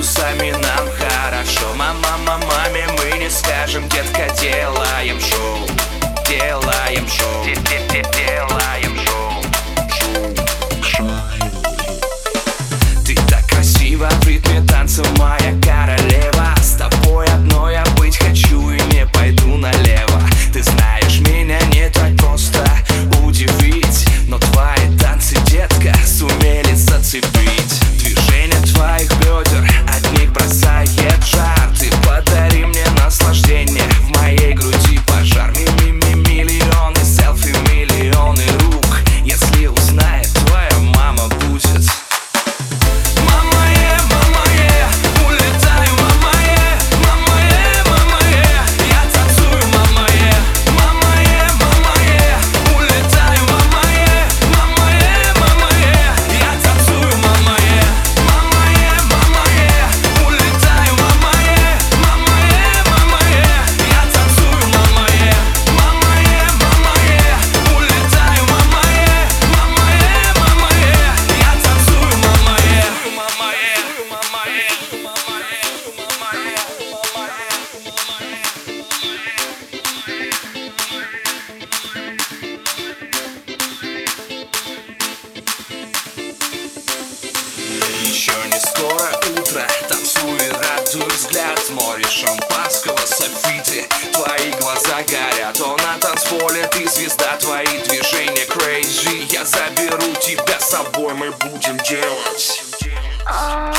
вкусами нам хорошо. Мама, мама, маме мы не скажем, детка, делаем шоу. Делаем шоу. Делаем шоу. Ты так красиво в ритме танца, моя королева. море шампанского софити Твои глаза горят, он на танцполе Ты звезда, твои движения crazy. Я заберу тебя с собой, мы будем делать. А,